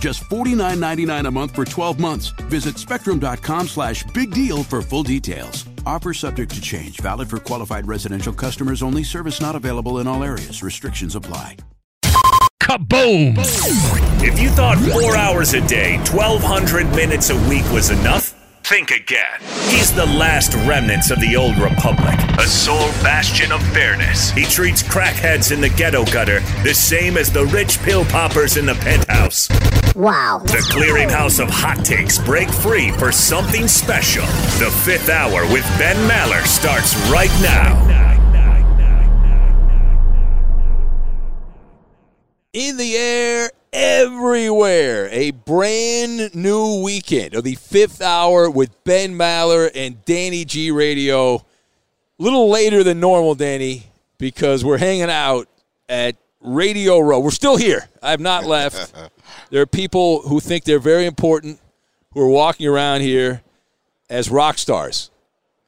Just $49.99 a month for 12 months. Visit spectrum.com slash big deal for full details. Offer subject to change, valid for qualified residential customers only. Service not available in all areas. Restrictions apply. Kaboom! If you thought four hours a day, 1,200 minutes a week was enough, think again. He's the last remnants of the old republic, a sole bastion of fairness. He treats crackheads in the ghetto gutter the same as the rich pill poppers in the penthouse. Wow. The clearinghouse of hot takes break free for something special. The fifth hour with Ben Maller starts right now. In the air, everywhere. A brand new weekend of the fifth hour with Ben Maller and Danny G Radio. A little later than normal, Danny, because we're hanging out at Radio Row. We're still here. I have not left. there are people who think they're very important who are walking around here as rock stars,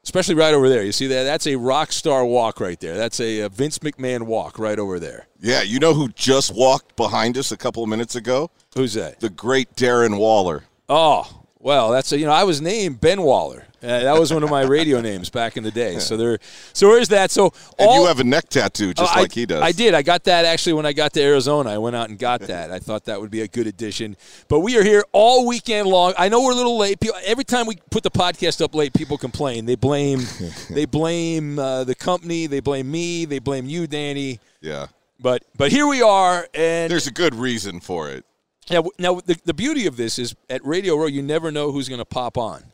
especially right over there. You see that? That's a rock star walk right there. That's a, Vince McMahon walk right over there. Yeah, you know who just walked behind us a couple of minutes ago? Who's that? The great Darren Waller. Oh, well, that's a, you know I was named Ben Waller. Uh, that was one of my radio names back in the day. So there, so where's that? So And you have a neck tattoo just Oh, I- like he does. I did. I got that actually when I got to Arizona. I went out and got that. I thought that would be a good addition. But we are here all weekend long. I know we're a little late. People, every time we put the podcast up late, people complain. They blame, they blame uh, the company. They blame me. They blame you, Danny. Yeah. But but here we are, and There's a good reason for it. now, now the, the beauty of this is at Radio Row, you never know who's going to pop on.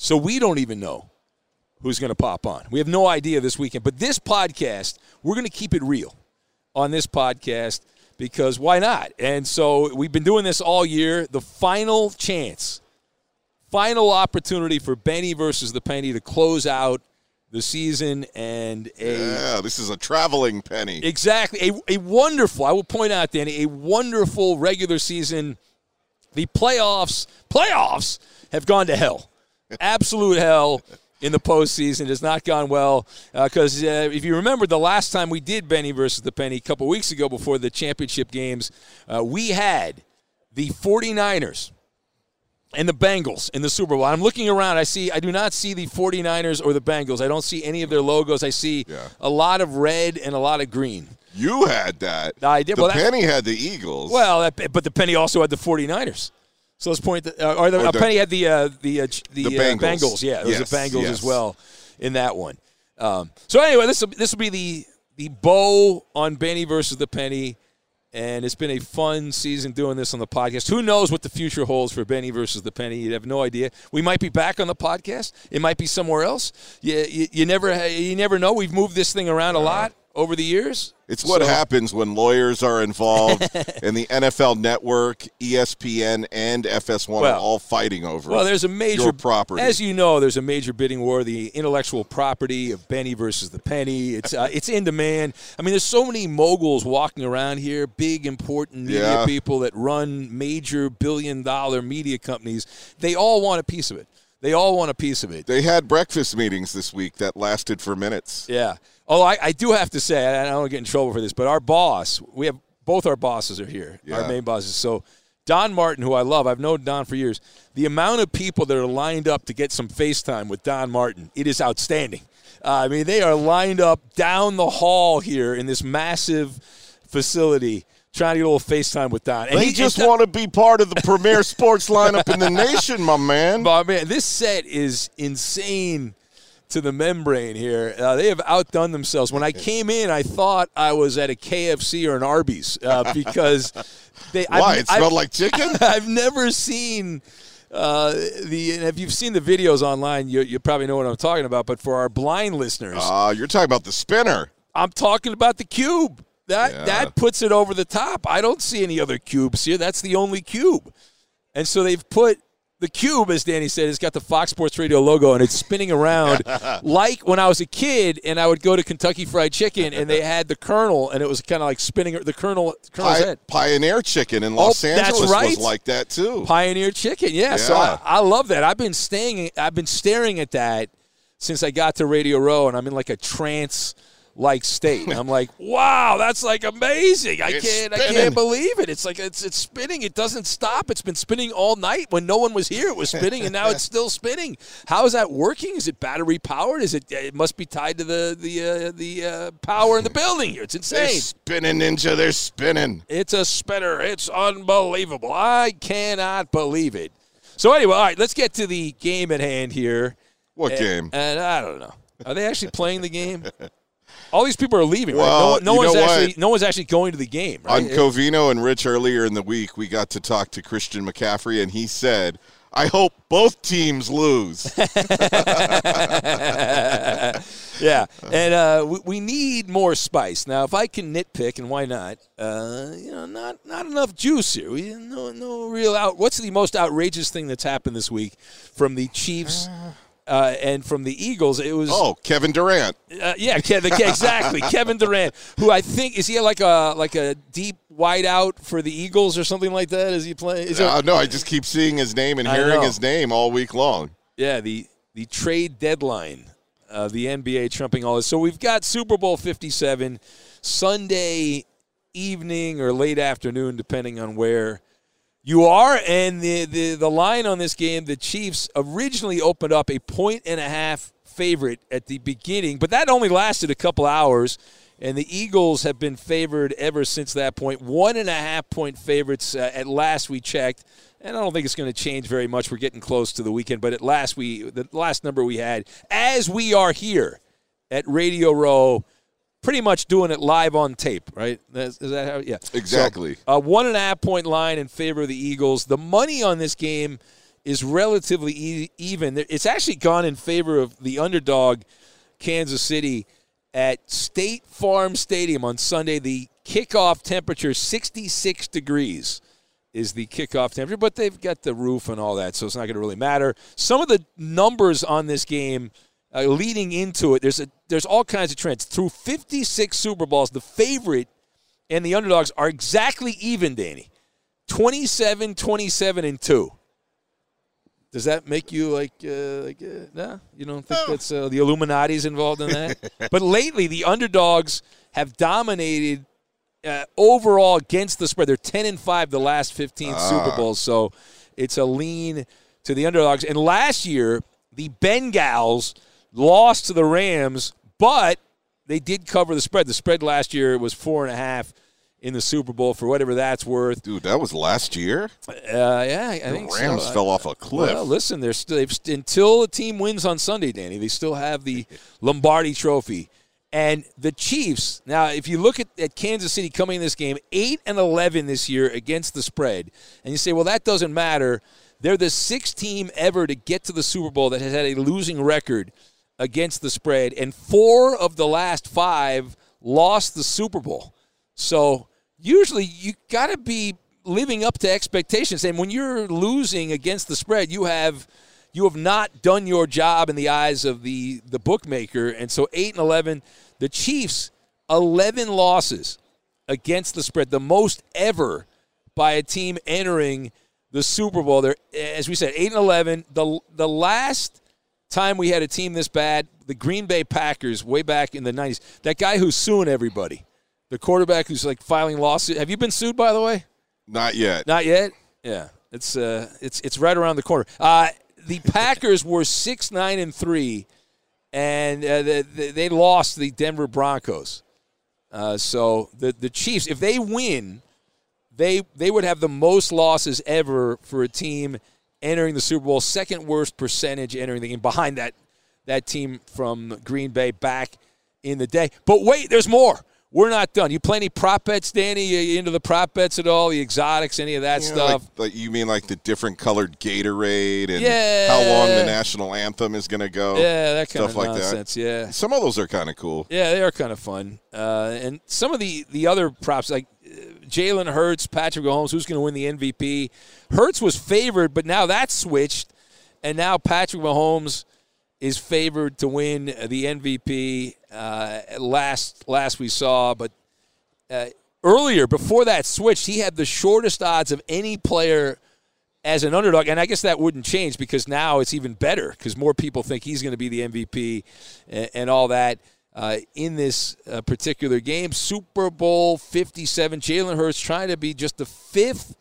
So we don't even know who's going to pop on. We have no idea this weekend. But this podcast, we're going to keep it real on this podcast because why not? And so we've been doing this all year. The final chance, final opportunity for Benny versus the Penny to close out the season and a Yeah, this is a traveling penny. Exactly. A, a wonderful, I will point out, Danny, a wonderful regular season. The playoffs, playoffs have gone to hell. Absolute hell in the postseason. It has not gone well. Because uh, if you remember the last time we did Benny versus the Penny, a couple weeks ago before the championship games, uh, we had the 49ers and the Bengals in the Super Bowl. I'm looking around. I see. I do not see the 49ers or the Bengals. I don't see any of their logos. I see Yeah. a lot of red and a lot of green. You had that. I did. The Well, that- penny had the Eagles. Well, that, but the penny also had the 49ers. So let's point. The, uh, or the, Or uh, the- penny had the uh, the uh, the, The uh, Bengals. Bengals. Yeah, it was Yes, the Bengals yes. as well in that one. Um, so anyway, this will this will be the the bow on Benny versus the penny. And it's been a fun season doing this on the podcast. Who knows what the future holds for Benny versus the Penny? You have no idea. We might be back on the podcast. It might be somewhere else. You, you, you never you never know. We've moved this thing around a lot over the years. It's what So- happens when lawyers are involved and the NFL Network, ESPN, and FS1 Well- are all fighting over Well, there's a major property. As you know, there's a major bidding war. The intellectual property of Benny versus the Penny. It's uh, it's in demand. I mean, there's so many moguls walking around here, big important media Yeah. people that run major billion dollar media companies. They all want a piece of it. They all want a piece of it. they had breakfast meetings this week that lasted for minutes. Yeah. Oh, I, I do have to say, I I don't want to get in trouble for this, but our boss, we have both our bosses are here, Yeah. our main bosses. So Don Martin, who I love, I've known Don for years. The amount of people that are lined up to get some FaceTime with Don Martin, it is outstanding. Uh, I mean, they are lined up down the hall here in this massive facility trying to get a little FaceTime with Don. And They he- just want to be part of the premier sports lineup in the nation, my man. but man, this set is insane to the membrane here. Uh, they have outdone themselves. When I came in, I thought I was at a KFC or an Arby's uh, because they. Why? I've, it smelled I've- like chicken? I've never seen uh, the. And if you've seen the videos online, you, you probably know what I'm talking about. But for our blind listeners, Uh, you're talking about the spinner. I'm talking about the cube. That Yeah. that puts it over the top. I don't see any other cubes here. That's the only cube. And so they've put the cube, as Danny said, it's got the Fox Sports Radio logo and it's spinning around like when I was a kid and I would go to Kentucky Fried Chicken and they had the Colonel and it was kind of like spinning the Colonel Colonel's Pi- head. Pioneer Chicken in oh, Los Oh, that's Angeles right. was like that too. Pioneer Chicken, yeah. So I, I love that. I've been staying. I've been staring at that since I got to Radio Row, and I'm in like a trance like state. I'm like, wow, that's like amazing. I It's can't, I can't believe it. It's like it's it's spinning. It doesn't stop. It's been spinning all night. When no one was here, it was spinning, and now it's still spinning. How is that working? Is it battery powered? Is it? It must be tied to the the uh, the uh, power in the building here. It's They're spinning, Ninja. They're spinning. It's a spinner. It's unbelievable. I cannot believe it. So anyway, all right, let's get to the game at hand here. What And- game? And I don't know. Are they actually playing the game? All these people are leaving. right? Well, no, no one's what? actually no one's actually going to the game. Right? On Covino and Rich earlier in the week, we got to talk to Christian McCaffrey, and he said, I hope both teams lose. yeah, and uh, we, we need more spice. Now, if I can nitpick, and why not? Uh, you know, not not enough juice here. We no no real out. What's the most outrageous thing that's happened this week from the Chiefs uh, and from the Eagles? It was oh, Kevin Durant. Uh, yeah, Ke- the, exactly. Kevin Durant, who I think is he like a like a deep wide out for the Eagles or something like that? Is he playing? Is it- Uh, no, I just keep seeing his name and I hearing know. his name all week long. yeah, the the trade deadline of the NBA trumping all this. So we've got Super Bowl Fifty Seven Sunday evening or late afternoon, depending on where you are. And the, the the line on this game, the Chiefs originally opened up a point and a half favorite at the beginning, but that only lasted a couple hours. And the Eagles have been favored ever since that point. One and a half point favorites uh, at last we checked, and I don't think it's going to change very much. We're getting close to the weekend, but at last we the last number we had, as we are here at Radio Row, pretty much doing it live on tape, right? Is, is that how? Yeah, Exactly. So, a one and a half point line in favor of the Eagles. The money on this game is relatively e- even. It's actually gone in favor of the underdog, Kansas City, at State Farm Stadium on Sunday. The kickoff temperature 66 degrees is the kickoff temperature, but they've got the roof and all that, so it's not going to really matter. Some of the numbers on this game uh, leading into it, there's a there's all kinds of trends. Through 56 Super Bowls, the favorite and the underdogs are exactly even, Danny. 27, 27, and 2. Does that make you like, uh, like uh, no? You don't think that's uh, the Illuminati's involved in that? but lately, the underdogs have dominated uh, overall against the spread. They're 10 and 5 the last 15 Super Bowls. So it's a lean to the underdogs. And last year, the Bengals lost to the Rams, but they did cover the spread. The spread last year was four and a half in the Super Bowl for whatever that's worth. Dude, that was last year? Uh, yeah, I I The think Rams so. fell off a cliff. Well, listen, they're still they've, until the team wins on Sunday, Danny. They still have the Lombardi Trophy, and the Chiefs. Now, if you look at, at Kansas City coming in this game, eight and eleven this year against the spread, and you say, well, that doesn't matter. They're the sixth team ever to get to the Super Bowl that has had a losing record against the spread, and four of the last five lost the Super Bowl. So usually you got to be living up to expectations. And when you're losing against the spread, you have you have not done your job in the eyes of the the bookmaker. And so eight and eleven, the Chiefs eleven losses against the spread, the most ever by a team entering the Super Bowl. They're as we said, eight and eleven. The the last time we had a team this bad, the Green Bay Packers, way back in the nineties. That guy who's suing everybody. the quarterback who's like filing lawsuit. Have you been sued, by the way? Not yet. Not yet. Yeah, it's uh, it's it's right around the corner. Uh, the Packers were six nine and three, and uh, they, they lost the Denver Broncos. Uh, so the the Chiefs, if they win, they they would have the most losses ever for a team entering the Super Bowl, second worst percentage entering the game behind that that team from Green Bay back in the day. But wait, there's more. We're not done. You play any prop bets, Danny? You into the prop bets at all? The exotics, any of that know, stuff? Like, like you mean like the different colored Gatorade and Yeah. how long the national anthem is going to go? yeah, that kind stuff of like nonsense. Yeah. Some of those are kind of cool. Yeah, they are kind of fun. Uh, and some of the, the other props, like Jalen Hurts, Patrick Mahomes, who's going to win the MVP? Hurts was favored, but now that's switched. And now Patrick Mahomes is favored to win the MVP. Uh, last last we saw, but uh, earlier before that switch, he had the shortest odds of any player as an underdog, and I guess that wouldn't change because now it's even better because more people think he's going to be the MVP and, and all that. Uh, in this uh, particular game, Super Bowl 57, Jalen Hurts trying to be just the fifth.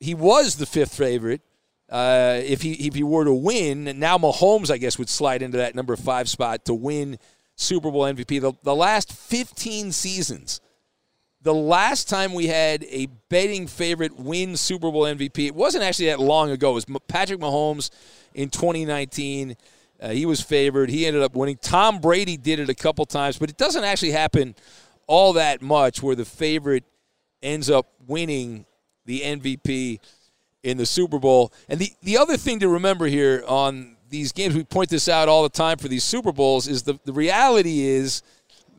He was the fifth favorite. Uh, if he if he were to win, now Mahomes, I guess, would slide into that number five spot to win Super Bowl MVP. The, the last 15 seasons, the last time we had a betting favorite win Super Bowl MVP, it wasn't actually that long ago. It was Patrick Mahomes in 2019. Uh, he was favored. He ended up winning. Tom Brady did it a couple times, but it doesn't actually happen all that much where the favorite ends up winning the MVP in the Super Bowl. And the, the other thing to remember here on these games, we point this out all the time for these Super Bowls, is the, the reality is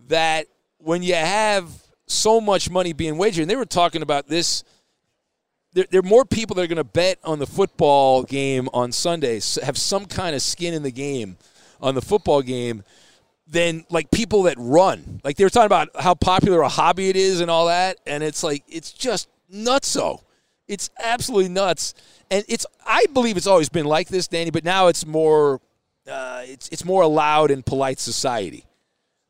that when you have so much money being wagered, and they were talking about this, there, there are more people that are going to bet on the football game on Sundays, have some kind of skin in the game on the football game than like people that run. Like they were talking about how popular a hobby it is and all that, and it's like it's just nutso. It's absolutely nuts, and it's I believe it's always been like this, Danny. But now it's more, uh, it's it's more allowed in polite society,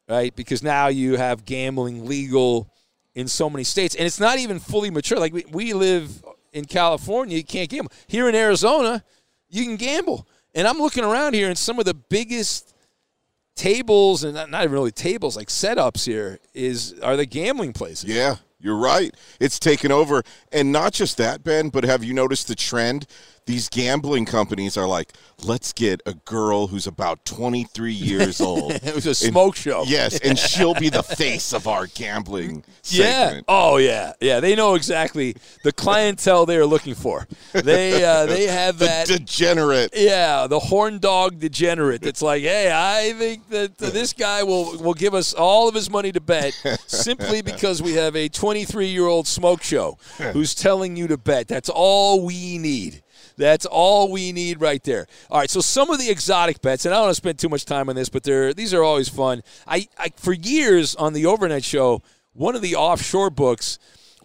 right? Because now you have gambling legal in so many states, and it's not even fully mature. Like we, we live in California, you can't gamble. Here in Arizona, you can gamble, and I'm looking around here, and some of the biggest tables and not, even really tables like setups here is are the gambling places. Yeah, you're right. It's taken over. And not just that, Ben, but have you noticed the trend? These gambling companies are like, let's get a girl who's about 23 years old. It was a smoke show. Yes, and she'll be the face of our gambling Yeah. segment. Oh yeah. Yeah. They know exactly the clientele they are looking for. They uh, they have The that. degenerate. yeah, the horn dog degenerate. That's like, hey, I think that this guy will will give us all of his money to bet simply because we have a 23 year old smoke show who's telling you to bet. That's all we need. That's all we need right there. All right, so some of the exotic bets, and I don't want to spend too much time on this, but they're these are always fun. I, I for years on the overnight show, one of the offshore books,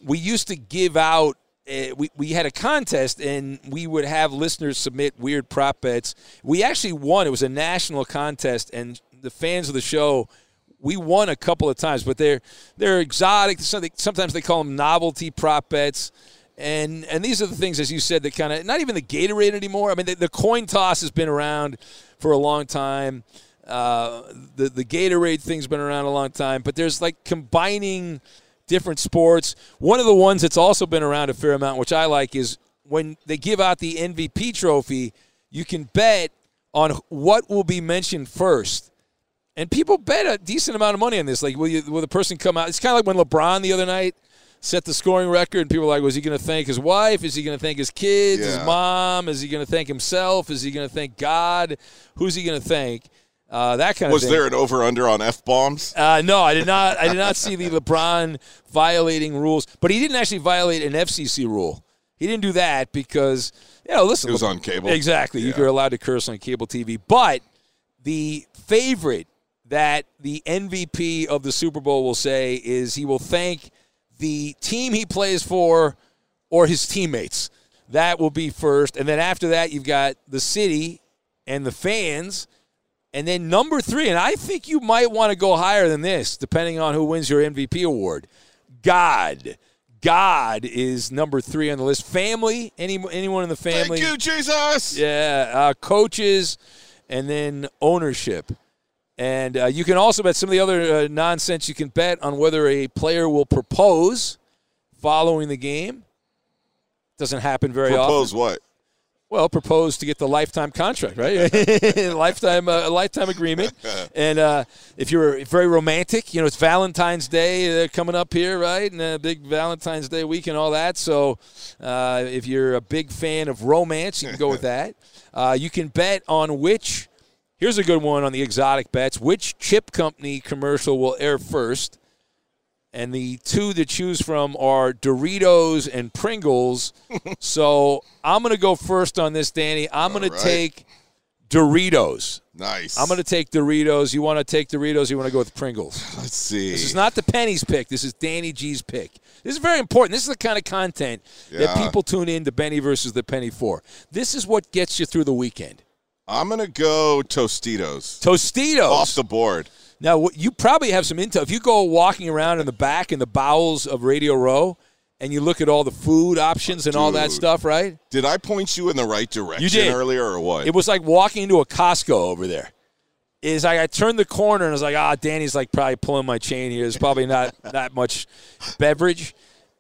we used to give out. Uh, we, we had a contest and we would have listeners submit weird prop bets. We actually won. It was a national contest, and the fans of the show we won a couple of times, but they're they're exotic. Sometimes they call them novelty prop bets, and and these are the things, as you said, that kind of not even the Gatorade anymore. I mean, the, the coin toss has been around for a long time. Uh, the the Gatorade thing's been around a long time, but there's like combining different sports. One of the ones that's also been around a fair amount, which I like, is when they give out the MVP trophy, you can bet on what will be mentioned first. And people bet a decent amount of money on this. Like, will, you, will the person come out? It's kind of like when LeBron the other night set the scoring record, and people were like, was he going to thank his wife? Is he going to thank his kids, his mom? Is he going to thank himself? Is he going to thank God? Who's he going to thank? Uh, that kind Was of thing. there an over under on F bombs? Uh, no, I did not. I did not see the LeBron violating rules, but he didn't actually violate an FCC rule. He didn't do that because you know, listen, It was on cable. Exactly, Yeah. you're allowed to curse on cable TV, but the favorite that the MVP of the Super Bowl will say is he will thank the team he plays for or his teammates. That will be first, and then after that, you've got the city and the fans And then number three, and I think you might want to go higher than this, depending on who wins your MVP award. God. God is number three on the list. Family, any anyone in the family? Thank you, Jesus. Yeah, uh, coaches, and then ownership. And uh, you can also bet some of the other uh, nonsense you can bet on whether a player will propose following the game. Doesn't happen very Propose often. Propose what? Well, propose to get the lifetime contract, right? lifetime, uh, lifetime agreement. And uh, if you're very romantic, you know, it's Valentine's Day uh, coming up here, right? And a big Valentine's Day week and all that. So uh, if you're a big fan of romance, you can go with that. Uh, you can bet on which. Here's a good one on the exotic bets. Which chip company commercial will air first? And the two to choose from are Doritos and Pringles. so I'm going to go first on this, Danny. I'm going All to take Doritos. Nice. I'm going to take Doritos. You want to take Doritos? You want to go with Pringles? Let's see. This is not the pennies pick. This is Danny G's pick. This is very important. This is the kind of content that people tune in to Benny versus the Penny for. This is what gets you through the weekend. I'm gonna go Tostitos. Tostitos. Off the board. Now, you probably have some intel. If you go walking around in the back in the bowels of Radio Row and you look at all the food options and all that stuff, right? Did I point you in the right direction You did. earlier or what? It was like walking into a Costco over there. Is like I turned the corner and I was like, ah, Danny's like probably pulling my chain here. There's probably not that much beverage.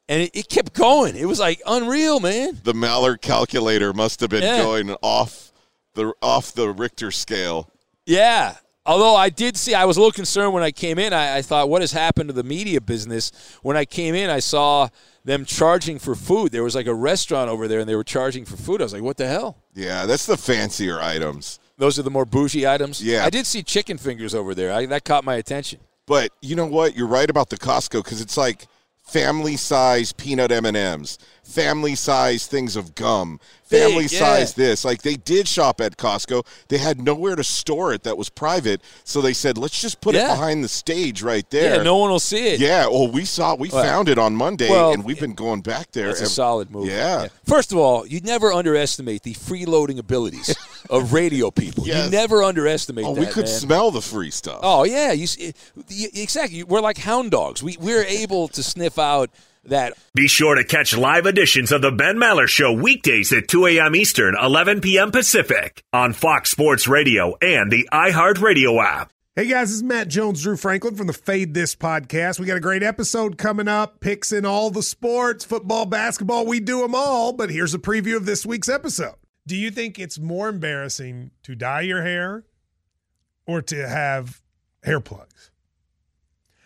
And it, it kept going. It was like unreal, man. the Mallard calculator must have been Yeah. going off the off the Richter scale. Yeah. Although I did see, I was a little concerned when I came in. I, I thought, what has happened to the media business? When I came in, I saw them charging for food. There was like a restaurant over there, and they were charging for food. I was like, what the hell? Yeah, that's the fancier items. Those are the more bougie items. Yeah. I did see chicken fingers over there. I, that caught my attention. But you know what? You're right about the Costco because it's like family size peanut M and M's, family size things of gum, Big, family yeah. size this. Like they did shop at Costco. They had nowhere to store it that was private, so they said, "Let's just put Yeah. it behind the stage right there." Yeah, no one will see it. Yeah, well, we saw, we Well- found it on Monday, well, and we've been going back there. That's a solid move. Yeah. First of all, you never underestimate the freeloading abilities of radio people. Yes. You never underestimate Oh, that. we could man. smell the free stuff. Oh yeah, you, s- y- exactly. We're like hound dogs. We we're able to sniff out that. Be sure to catch live editions of the Ben Maller Show weekdays at 2 a.m. Eastern, 11 p.m. Pacific on Fox Sports Radio and the iHeartRadio app. Hey guys, this is Matt Jones, Drew Franklin from the Fade This podcast. We got a great episode coming up. Picks in all the sports, football, basketball, we do them all. But here's a preview of this week's episode. Do you think it's more embarrassing to dye your hair or to have hair plugs?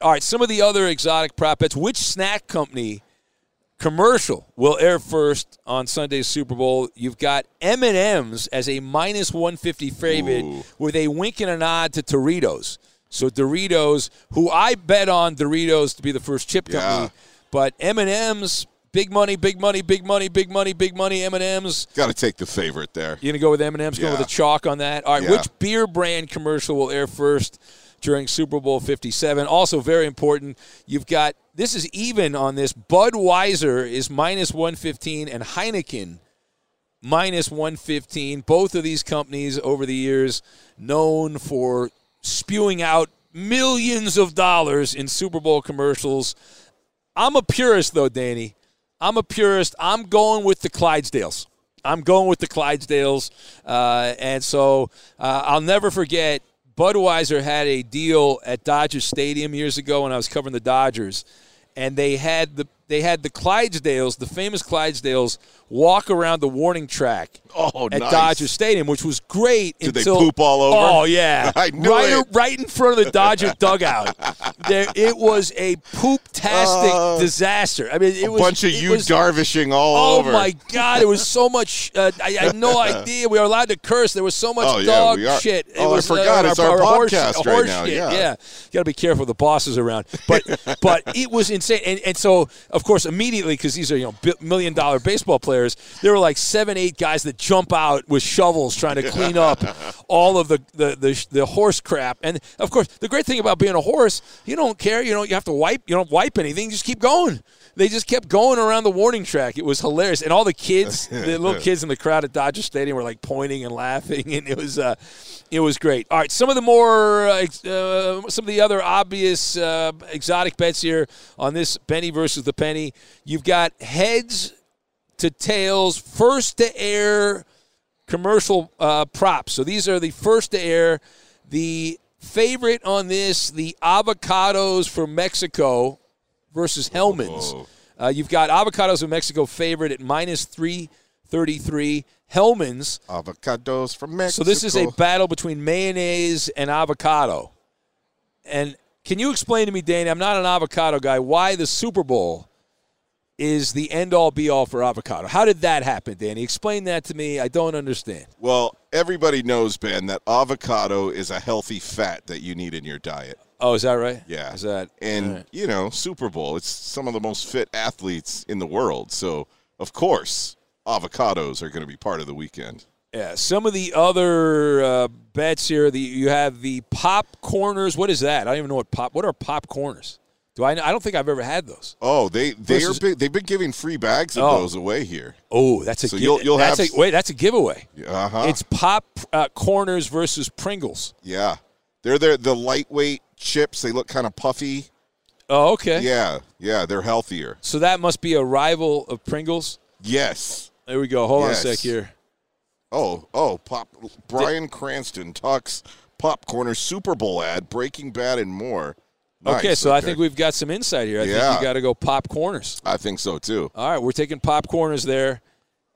All right, some of the other exotic prop bets. Which snack company commercial will air first on Sunday's Super Bowl? You've got M&M's as a minus 150 favorite Ooh. with a wink and a nod to Doritos. So Doritos, who I bet on Doritos to be the first chip company, Yeah. but M&M's big money, big money, big money, big money, big money. M&M's. Got to take the favorite there. You gonna go with M&M's? Go with a chalk on that. All right. Yeah. Which beer brand commercial will air first during Super Bowl 57? Also very important. You've got this is even on this. Budweiser is minus 115 and Heineken minus 115. Both of these companies over the years known for spewing out millions of dollars in Super Bowl commercials. I'm a purist though, Danny. I'm a purist. I'm going with the Clydesdales. I'm going with the Clydesdales, uh, and so uh, I'll never forget. Budweiser had a deal at Dodger Stadium years ago when I was covering the Dodgers, and they had the they had the Clydesdales, the famous Clydesdales, walk around the warning track Oh, at nice. Dodger Stadium, which was great. Did they until, poop all over? Oh yeah, right, it. right in front of the Dodger dugout. There, it was a poop-tastic Uh, disaster. I mean, it a was bunch of you was- darvishing all Oh over. Oh my God! It was so much. Uh, I, I had no idea we were allowed to curse. There was so much Oh, dog are. shit. It Oh, I was, forgot. It's our horse- podcast right horse now, shit. yeah. yeah. You got to be careful. The boss is around. But but it was insane. And, and so of course immediately because these are you know million dollar baseball players, there were like seven eight guys that jump out with shovels trying to clean up all of the the, the the horse crap. And of course the great thing about being a horse, you don't care. You know you have to wipe. You don't wipe anything. Just keep going. They just kept going around the warning track. It was hilarious, and all the kids, the little kids in the crowd at Dodger Stadium, were like pointing and laughing, and it was, uh, it was great. All right, some of the more, uh, uh, some of the other obvious uh, exotic bets here on this Benny versus the Penny. You've got heads to tails, first to air commercial uh, props. So these are the first to air. The favorite on this, the avocados from Mexico versus Hellmann's. Uh, you've got avocados of Mexico favorite at minus 333. Hellmann's. Avocados from Mexico. So this is a battle between mayonnaise and avocado. And can you explain to me, Danny? I'm not an avocado guy. Why the Super Bowl is the end all be all for avocado? How did that happen, Danny? Explain that to me. I don't understand. Well, everybody knows, Ben, that avocado is a healthy fat that you need in your diet. Oh, is that right? Yeah. Is that And, right. you know, Super Bowl, it's some of the most fit athletes in the world. So, of course, avocados are going to be part of the weekend. Yeah, some of the other uh, bets here. The you have the pop corners. What is that? I don't even know what pop. What are pop corners? Do I? I don't think I've ever had those. Oh, they they Versus- are big, they've been giving free bags of Oh. those away here. Oh, that's a. So you'll- you'll that's have- a, wait. That's a giveaway. Uh huh. It's pop uh, corners versus Pringles. yeah, they're the the lightweight chips. They look kind of puffy. Oh, okay. Yeah, yeah, they're healthier. So that must be a rival of Pringles. Yes. There we go. Hold Yes. on a sec here. Oh, oh, pop. Bryan Cranston talks popcorner Super Bowl ad, Breaking Bad, and more. okay, Nice, so I think we've got some insight here. I think Yeah. you got to go pop corners. I think so too. All right, we're taking pop corners there.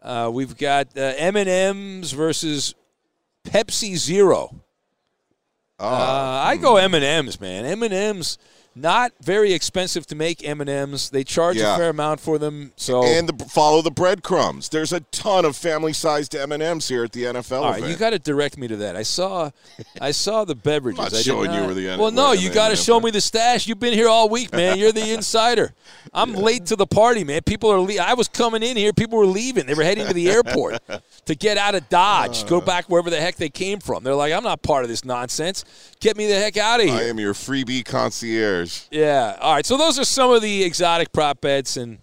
Uh, we've got uh, M and M's versus Pepsi Zero. Uh, I go M and M's, man. M and M's not very expensive to make. M and M's they charge Yeah. a fair amount for them. So and the, follow the breadcrumbs. There's a ton of family-sized M and M's here at the NFL all right, event. you got to direct me to that. I saw, I saw the beverages. I'm not I showing you not- where the N- Well, no, you got to show me the stash. You've been here all week, man. You're the insider. I'm late to the party, man. People are. Le- I was coming in here. People were leaving. They were heading to the airport to get out of Dodge, go uh. back wherever the heck they came from. They're like, I'm not part of this nonsense. Get me the heck out of here. I am your freebie concierge. Yeah. All right. So those are some of the exotic prop bets, and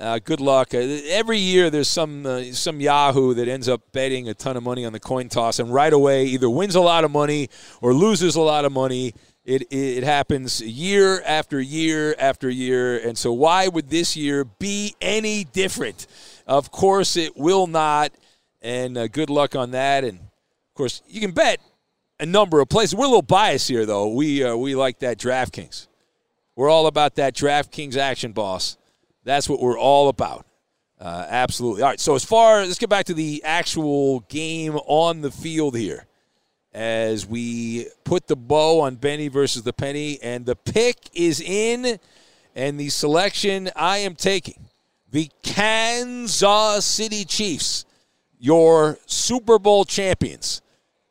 uh, good luck. Uh, every year there's some uh, some Yahoo that ends up betting a ton of money on the coin toss, and right away either wins a lot of money or loses a lot of money. It, it it happens year after year after year, and so why would this year be any different? Of course, it will not. And uh, good luck on that. And of course, you can bet a number of places. We're a little biased here, though. We uh, we like that DraftKings. We're all about that DraftKings action, boss. That's what we're all about. Uh, absolutely. All right. So as far let's get back to the actual game on the field here, as we put the bow on Benny versus the Penny, and the pick is in, and the selection I am taking the Kansas City Chiefs, your Super Bowl champions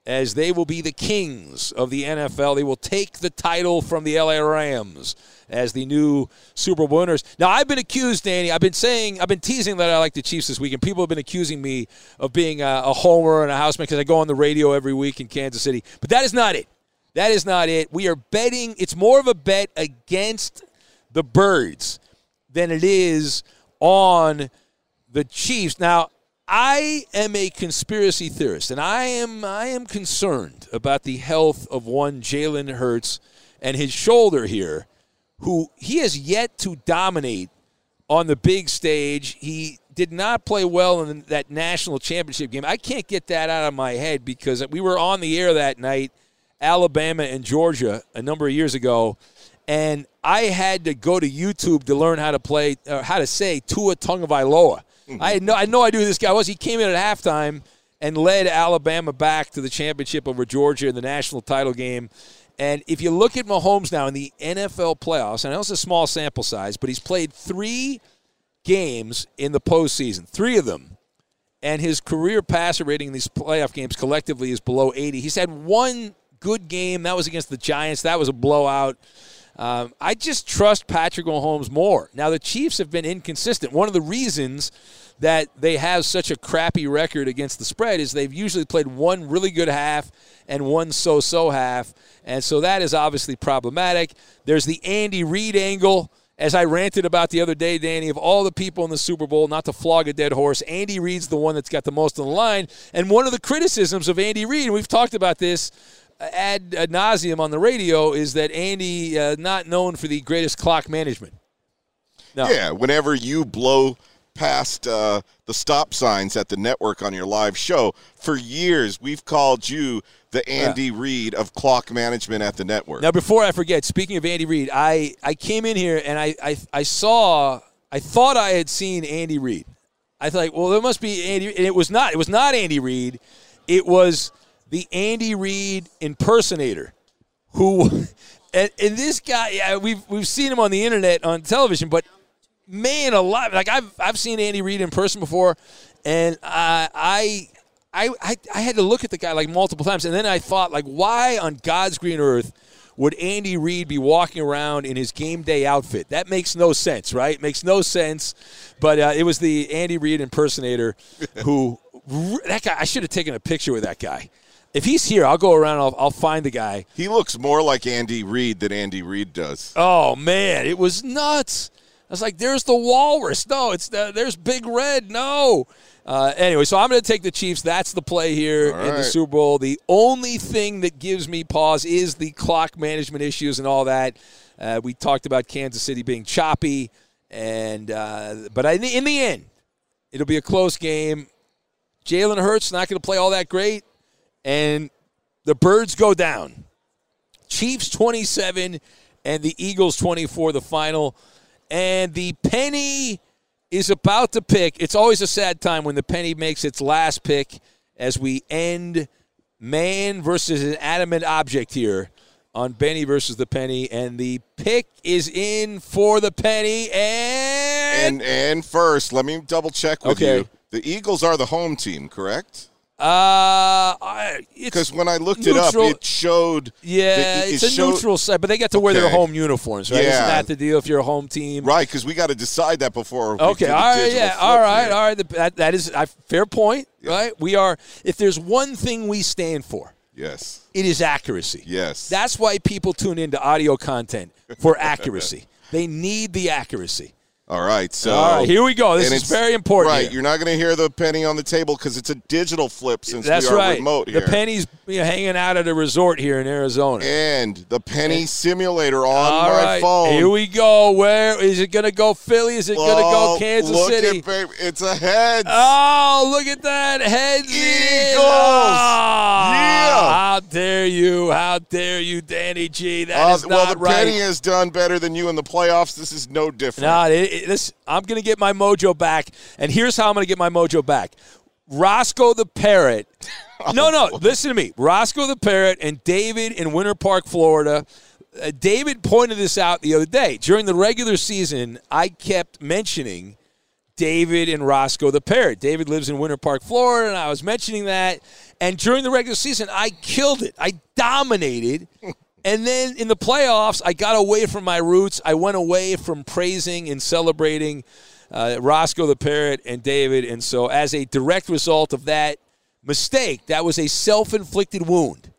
as they will be the kings of the NFL. They will take the title from the LA Rams as the new Super Bowl winners. Now, I've been accused, Danny. I've been saying, I've been teasing that I like the Chiefs this week, and people have been accusing me of being a, a homer and a houseman because I go on the radio every week in Kansas City. But that is not it. That is not it. We are betting. It's more of a bet against the Birds than it is on the Chiefs. Now, I am a conspiracy theorist, and I am I am concerned about the health of one Jalen Hurts and his shoulder here, who he has yet to dominate on the big stage. He did not play well in that national championship game. I can't get that out of my head because we were on the air that night, Alabama and Georgia, a number of years ago, and I had to go to YouTube to learn how to play, uh, how to say Tua Tagovailoa. I had no, I had no idea who this guy was. He came in at halftime and led Alabama back to the championship over Georgia in the national title game. And if you look at Mahomes now in the NFL playoffs, I know it's a small sample size, but he's played three games in the postseason, three of them. And his career passer rating in these playoff games collectively is below 80. He's had one good game. That was against the Giants. That was a blowout. Um, I just trust Patrick Mahomes more. Now, the Chiefs have been inconsistent. One of the reasons that they have such a crappy record against the spread is they've usually played one really good half and one so so half. And so that is obviously problematic. There's the Andy Reid angle. As I ranted about the other day, Danny, of all the people in the Super Bowl, not to flog a dead horse, Andy Reid's the one that's got the most on the line. And one of the criticisms of Andy Reid, and we've talked about this ad nauseum on the radio is that Andy uh, not known for the greatest clock management. No. Yeah, whenever you blow past uh, the stop signs at the network on your live show, for years we've called you the Andy yeah. Reid of clock management at the network. Now, before I forget, speaking of Andy Reid, I, I came in here and I, I, I saw, I thought I had seen Andy Reid. I thought, well, there must be Andy, and it was not. It was not Andy Reid. It was the Andy Reid impersonator, who, and, and this guy, yeah, we've we've seen him on the internet on television, but man alive, like I've I've seen Andy Reid in person before, and I. I, I, I had to look at the guy like multiple times, and then I thought, like, why on God's green earth would Andy Reid be walking around in his game day outfit? That makes no sense, right? Makes no sense. But uh, it was the Andy Reid impersonator who that guy. I should have taken a picture with that guy if he's here, I'll go around. I'll, I'll find the guy. He looks more like Andy Reid than Andy Reid does. Oh man, it was nuts. I was like, "There's the walrus. No, it's the, there's Big Red. No." Uh, anyway, so I'm going to take the Chiefs. That's the play here in the Super Bowl. The only thing that gives me pause is the clock management issues and all that. Uh, we talked about Kansas City being choppy, and uh, but I, in the end, it'll be a close game. Jalen Hurts not going to play all that great and the Birds go down. Chiefs 27 and the Eagles 24, the final. And the penny is about to pick. It's always a sad time when the penny makes its last pick as we end man versus an adamant object here on Benny versus the penny. And the pick is in for the penny. And and, and first, let me double check with okay. you. The Eagles are the home team, correct? Uh, because when I looked neutral. it up, it showed. Yeah, it, it's a showed, neutral site, but they get to wear okay. their home uniforms, right? Yeah. Isn't that the deal if you're a home team? Right, because we got to decide that before. Okay, all right, yeah, all right, here. all right. That, that is a fair point, yeah. right? We are. If there's one thing we stand for, yes, it is accuracy. Yes, that's why people tune into audio content for accuracy. they need the accuracy. All right, so all right, here we go. This is very important. Right, here. you're not going to hear the penny on the table because it's a digital flip since That's we are right. remote here. The penny's hanging out at a resort here in Arizona. And the penny simulator on All my right, phone. Here we go. Where is it going to go? Philly? Is it going to go Oh, Kansas City? Baby. It's a head. Oh, look at that. Heads. Eagles. Ah, Yeah. How dare you? How dare you, Danny G? That Uh, is well, not the right. penny has done better than you in the playoffs. This is no different. No, it, it, this, I'm going to get my mojo back. And here's how I'm going to get my mojo back. Roscoe the Parrot. No, no, listen to me. Roscoe the Parrot and David in Winter Park, Florida. Uh, David pointed this out the other day. During the regular season, I kept mentioning David and Roscoe the Parrot. David lives in Winter Park, Florida, and I was mentioning that. And during the regular season, I killed it. I dominated. And then in the playoffs, I got away from my roots. I went away from praising and celebrating uh, Roscoe the Parrot and David. And so, as a direct result of that mistake, that was a self inflicted wound.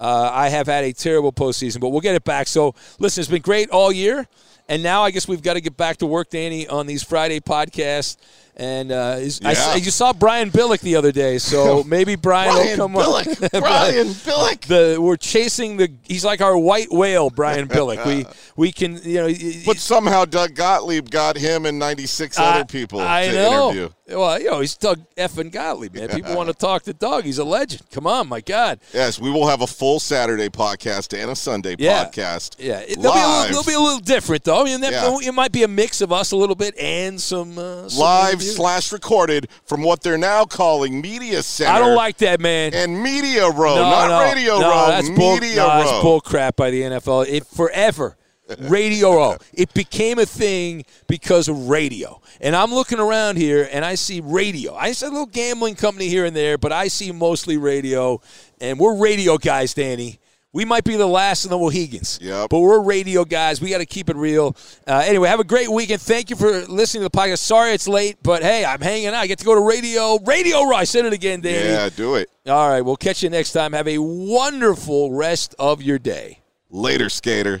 Uh, I have had a terrible postseason, but we'll get it back. So, listen, it's been great all year. And now I guess we've got to get back to work, Danny, on these Friday podcasts. And uh, is- I, you saw Brian Billick the other day, so maybe Brian, Brian will come Billick. up. Brian Billick. The, we're chasing the. He's like our white whale, Brian Billick. We we can you know. But somehow Doug Gottlieb got him and 96 I- other people I to know. interview. Well, you know, he's Doug effing Gottlieb, man. People want to talk to Doug. He's a legend. Come on, my God. Yes, we will have a full Saturday podcast and a Sunday Yeah. podcast. Yeah, it, they'll, be a little, they'll be a little different, though. I mean, that, Yeah. it might be a mix of us a little bit and some uh, some live slash recorded from what they're now calling Media Center. I don't like that, man. and Media Row, no, not no, Radio no, Row. That's bull, Media no, Row. that's bull crap by the NFL. It forever. Radio Row. It became a thing because of radio. And I'm looking around here and I see radio. I see a little gambling company here and there, but I see mostly radio. And we're radio guys, Danny. We might be the last of the Mohegans, Yep. but we're radio guys. We got to keep it real. Uh, anyway, have a great weekend. Thank you for listening to the podcast. Sorry it's late, but hey, I'm hanging out. I get to go to radio. Radio Row. I said it again, Danny. Yeah, do it. All right, we'll catch you next time. Have a wonderful rest of your day. Later, skater.